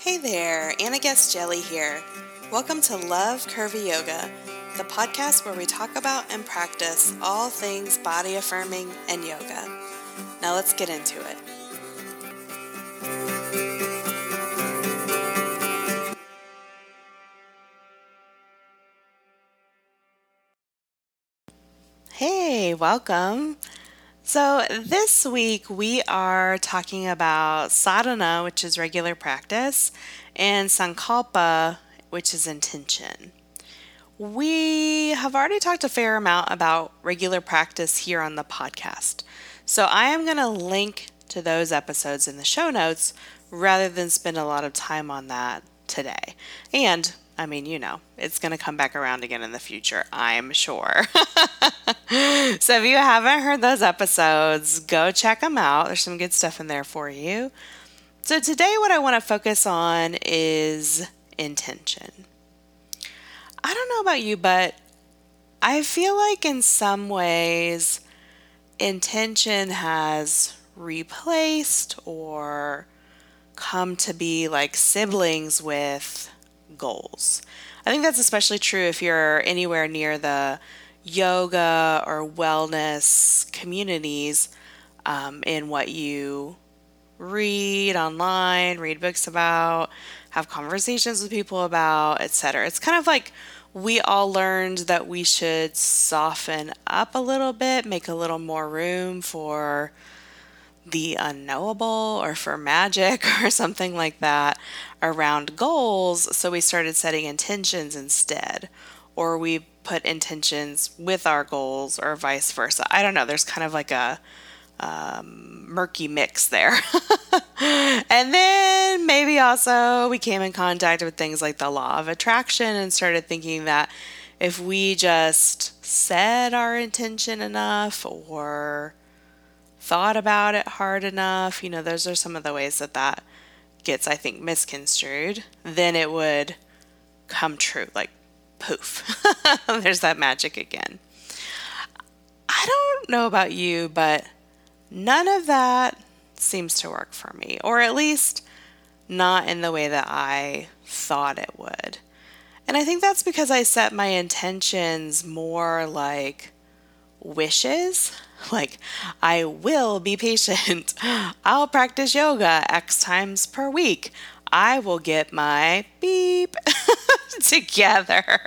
Hey there, Anna Guest-Jelley here. Welcome to Love Curvy Yoga, the podcast where we talk about and practice all things body affirming and yoga. Now let's get into it. Hey, welcome. So, this week we are talking about sadhana, which is regular practice, and sankalpa, which is intention. We have already talked a fair amount about regular practice here on the podcast. So, I am going to link to those episodes in the show notes rather than spend a lot of time on that today. And I mean, you know, it's going to come back around again in the future, I'm sure. so if you haven't heard those episodes, go check them out. There's some good stuff in there for you. So today, what I want to focus on is intention. I don't know about you, but I feel like in some ways, intention has replaced or come to be like siblings with goals. I think that's especially true if you're anywhere near the yoga or wellness communities um, in what you read online, read books about, have conversations with people about, etc. It's kind of like we all learned that we should soften up a little bit, make a little more room for the unknowable or for magic or something like that around goals. So we started setting intentions instead, or we put intentions with our goals, or vice versa. I don't know. There's kind of like a um, murky mix there. and then maybe also we came in contact with things like the law of attraction and started thinking that if we just said our intention enough or thought about it hard enough, you know, those are some of the ways that that gets, I think, misconstrued, then it would come true. Like, poof, there's that magic again. I don't know about you, but none of that seems to work for me, or at least not in the way that I thought it would. And I think that's because I set my intentions more like wishes like, I will be patient. I'll practice yoga X times per week. I will get my beep together.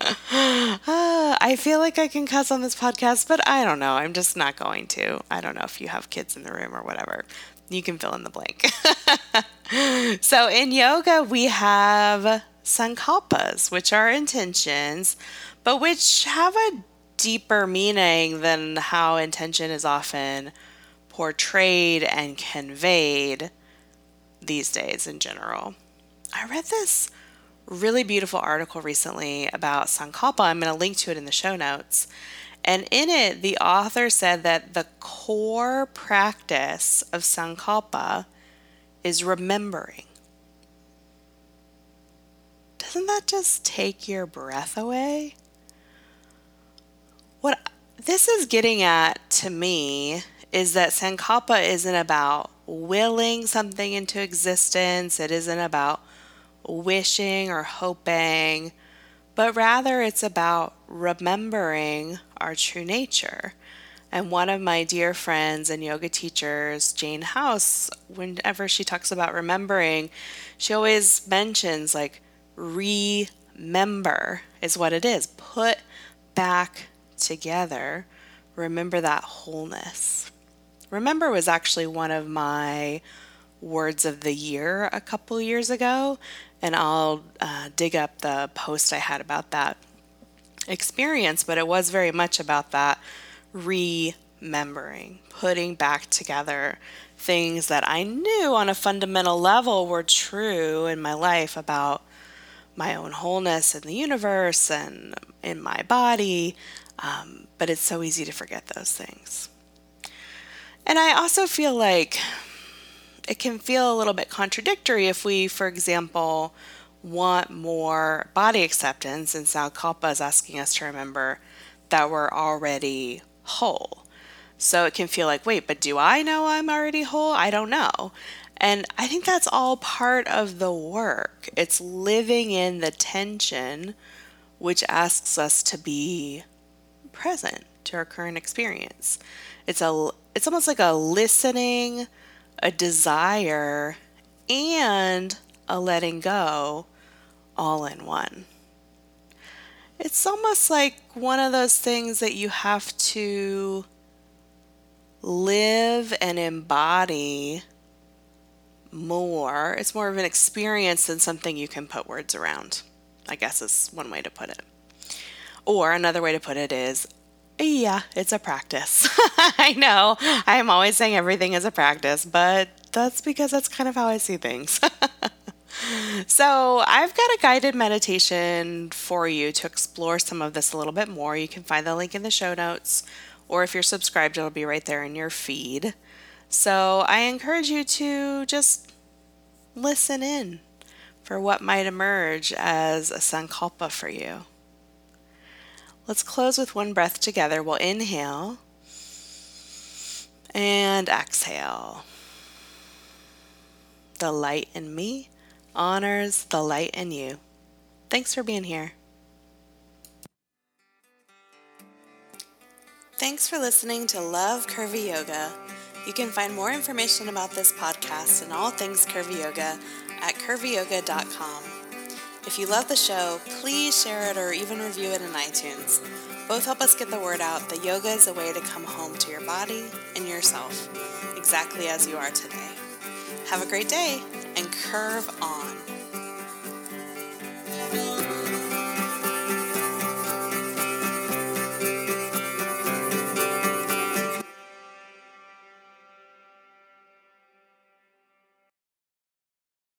I feel like I can cuss on this podcast, but I don't know. I'm just not going to. I don't know if you have kids in the room or whatever. You can fill in the blank. so, in yoga, we have sankalpas, which are intentions, but which have a deeper meaning than how intention is often portrayed and conveyed these days in general. I read this really beautiful article recently about Sankalpa. I'm going to link to it in the show notes. And in it, the author said that the core practice of Sankalpa is remembering. Doesn't that just take your breath away? What this is getting at to me is that Sankalpa isn't about willing something into existence, it isn't about wishing or hoping, but rather it's about remembering our true nature. And one of my dear friends and yoga teachers, Jane House, whenever she talks about remembering, she always mentions like remember is what it is. Put back together, remember that wholeness. Remember was actually one of my words of the year a couple years ago, and I'll uh, dig up the post I had about that experience, but it was very much about that remembering, putting back together things that I knew on a fundamental level were true in my life about my own wholeness in the universe and in my body, um, but it's so easy to forget those things. And I also feel like it can feel a little bit contradictory if we, for example, want more body acceptance, and Sankalpa is asking us to remember that we're already whole. So it can feel like, wait, but do I know I'm already whole? I don't know. And I think that's all part of the work. It's living in the tension, which asks us to be present to our current experience. It's a it's almost like a listening, a desire, and a letting go all in one. It's almost like one of those things that you have to live and embody more. It's more of an experience than something you can put words around, I guess is one way to put it. Or another way to put it is, yeah, it's a practice. I know I'm always saying everything is a practice, but that's because that's kind of how I see things. so, I've got a guided meditation for you to explore some of this a little bit more. You can find the link in the show notes, or if you're subscribed, it'll be right there in your feed. So, I encourage you to just listen in for what might emerge as a sankalpa for you. Let's close with one breath together. We'll inhale and exhale. The light in me honors the light in you. Thanks for being here. Thanks for listening to Love Curvy Yoga. You can find more information about this podcast and all things curvy yoga at curvyyoga.com. If you love the show, please share it or even review it in iTunes. Both help us get the word out that yoga is a way to come home to your body and yourself, exactly as you are today. Have a great day and curve on.